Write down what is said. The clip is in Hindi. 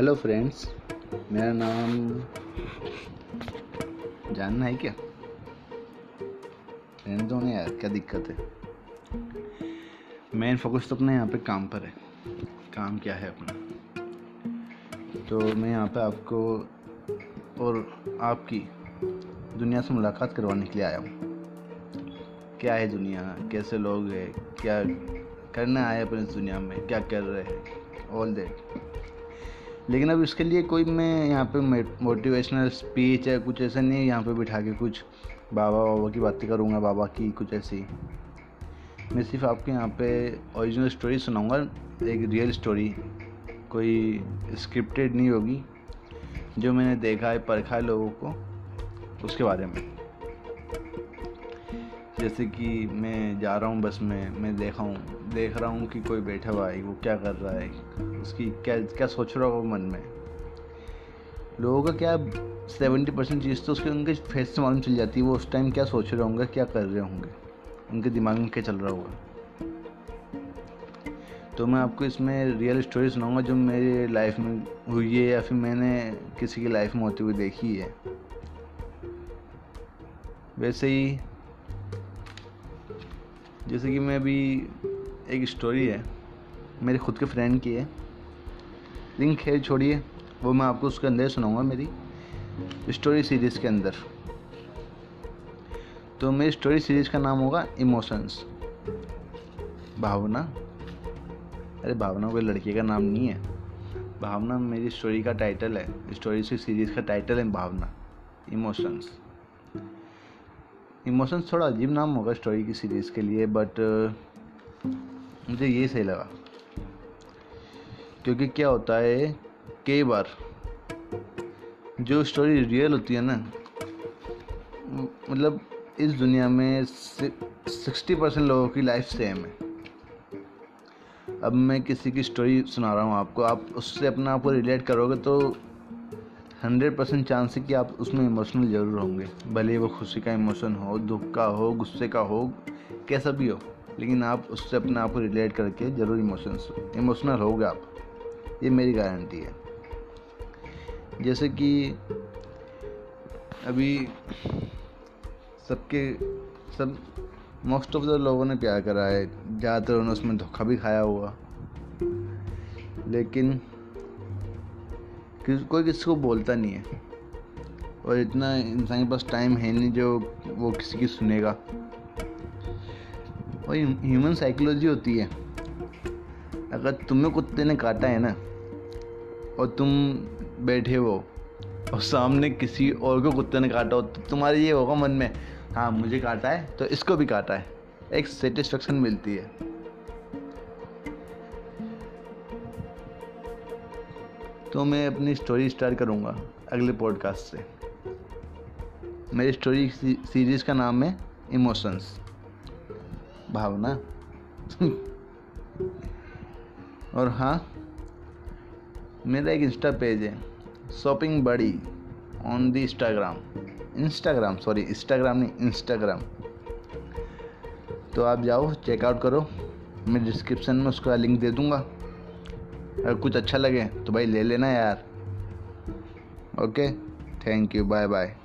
हेलो फ्रेंड्स मेरा नाम जानना है क्या? रहने दो यार, क्या दिक्कत है? मेन फोकस तो अपना यहाँ पे काम पर है। काम क्या है अपना? तो मैं यहाँ पे आपको और आपकी दुनिया से मुलाकात करवाने के लिए आया हूँ। क्या है दुनिया? कैसे लोग हैं? क्या करना आए अपने इस दुनिया में? क्या कर रहे हैं? ऑल दैट लेकिन अब इसके लिए कोई मैं यहाँ पे मोटिवेशनल स्पीच या कुछ ऐसा नहीं यहाँ पे बिठा के कुछ बाबा बाबा की बातें करूँगा, बाबा की कुछ ऐसी। मैं सिर्फ़ आपके यहाँ पे ओरिजिनल स्टोरी सुनाऊँगा, एक रियल स्टोरी कोई स्क्रिप्टेड नहीं होगी, जो मैंने देखा है परखा है लोगों को, उसके बारे में। जैसे कि मैं जा रहा हूँ बस में, मैं देखा हूँ, देख रहा हूँ कि कोई बैठा हुआ है, वो क्या कर रहा है, उसकी क्या क्या सोच रहा होगा मन में। लोगों का क्या सेवेंटी परसेंट चीज़ तो उसके, उनके फेस से मालूम चल जाती है, वो उस टाइम क्या सोच रहे होंगे, क्या कर रहे होंगे, उनके दिमाग में क्या चल रहा होगा। तो मैं आपको इसमें रियल स्टोरी सुनाऊँगा जो मेरी लाइफ में हुई है या फिर मैंने किसी की लाइफ में होती हुई देखी है। वैसे ही जैसे कि मैं अभी एक स्टोरी है, मेरे खुद के फ्रेंड की है। लेकिन खैर छोड़िए, वो मैं आपको उसके अंदर सुनाऊँगा मेरी स्टोरी सीरीज़ के अंदर। तो मेरी स्टोरी सीरीज़ का नाम होगा इमोशंस भावना? अरे भावना कोई लड़की का नाम नहीं है। भावना मेरी स्टोरी का टाइटल है स्टोरी सीरीज़ का टाइटल है भावना। इमोशंस इमोशंस थोड़ा अजीब नाम होगा स्टोरी की सीरीज़ के लिए बट uh, मुझे ये सही लगा। क्योंकि क्या होता है कई बार जो स्टोरी रियल होती है ना मतलब इस दुनिया में सिक्सटी परसेंट लोगों की लाइफ सेम है। अब मैं किसी की स्टोरी सुना रहा हूँ आपको आप उससे अपना आप को रिलेट करोगे तो हंड्रेड परसेंट चांस है कि आप उसमें इमोशनल ज़रूर होंगे। भले वो खुशी का इमोशन हो, दुख का हो, गुस्से का हो, कैसा भी हो, लेकिन आप उससे अपने आप को रिलेट करके ज़रूर इमोशंस इमोशनल होगे आप। ये मेरी गारंटी है। जैसे कि अभी सबके, सब मोस्ट ऑफ़ द लोगों ने प्यार करा है। ज़्यादातर उन्होंने उसमें धोखा भी खाया हुआ। लेकिन कोई किसी को बोलता नहीं है। और इतना इंसान के पास टाइम है नहीं जो वो किसी की सुनेगा। और ह्यूमन साइकोलॉजी होती है। अगर तुम्हें कुत्ते ने काटा है ना, और तुम बैठे हो, और सामने किसी और को कुत्ते ने काटा हो तो तुम्हारे ये होगा मन में हाँ मुझे काटा है तो इसको भी काटा है। एक सेटिस्फेक्शन मिलती है। तो मैं अपनी स्टोरी स्टार्ट करूँगा अगले पॉडकास्ट से। मेरी स्टोरी सीरीज़ का नाम है इमोशंस भावना। और हाँ मेरा एक इंस्टा पेज है shopping buddy on the Instagram Instagram sorry Instagram नहीं इंस्टाग्राम तो आप जाओ चेकआउट करो। मैं डिस्क्रिप्शन में उसका लिंक दे दूँगा। अगर कुछ अच्छा लगे तो भाई ले लेना यार। Okay thank you bye bye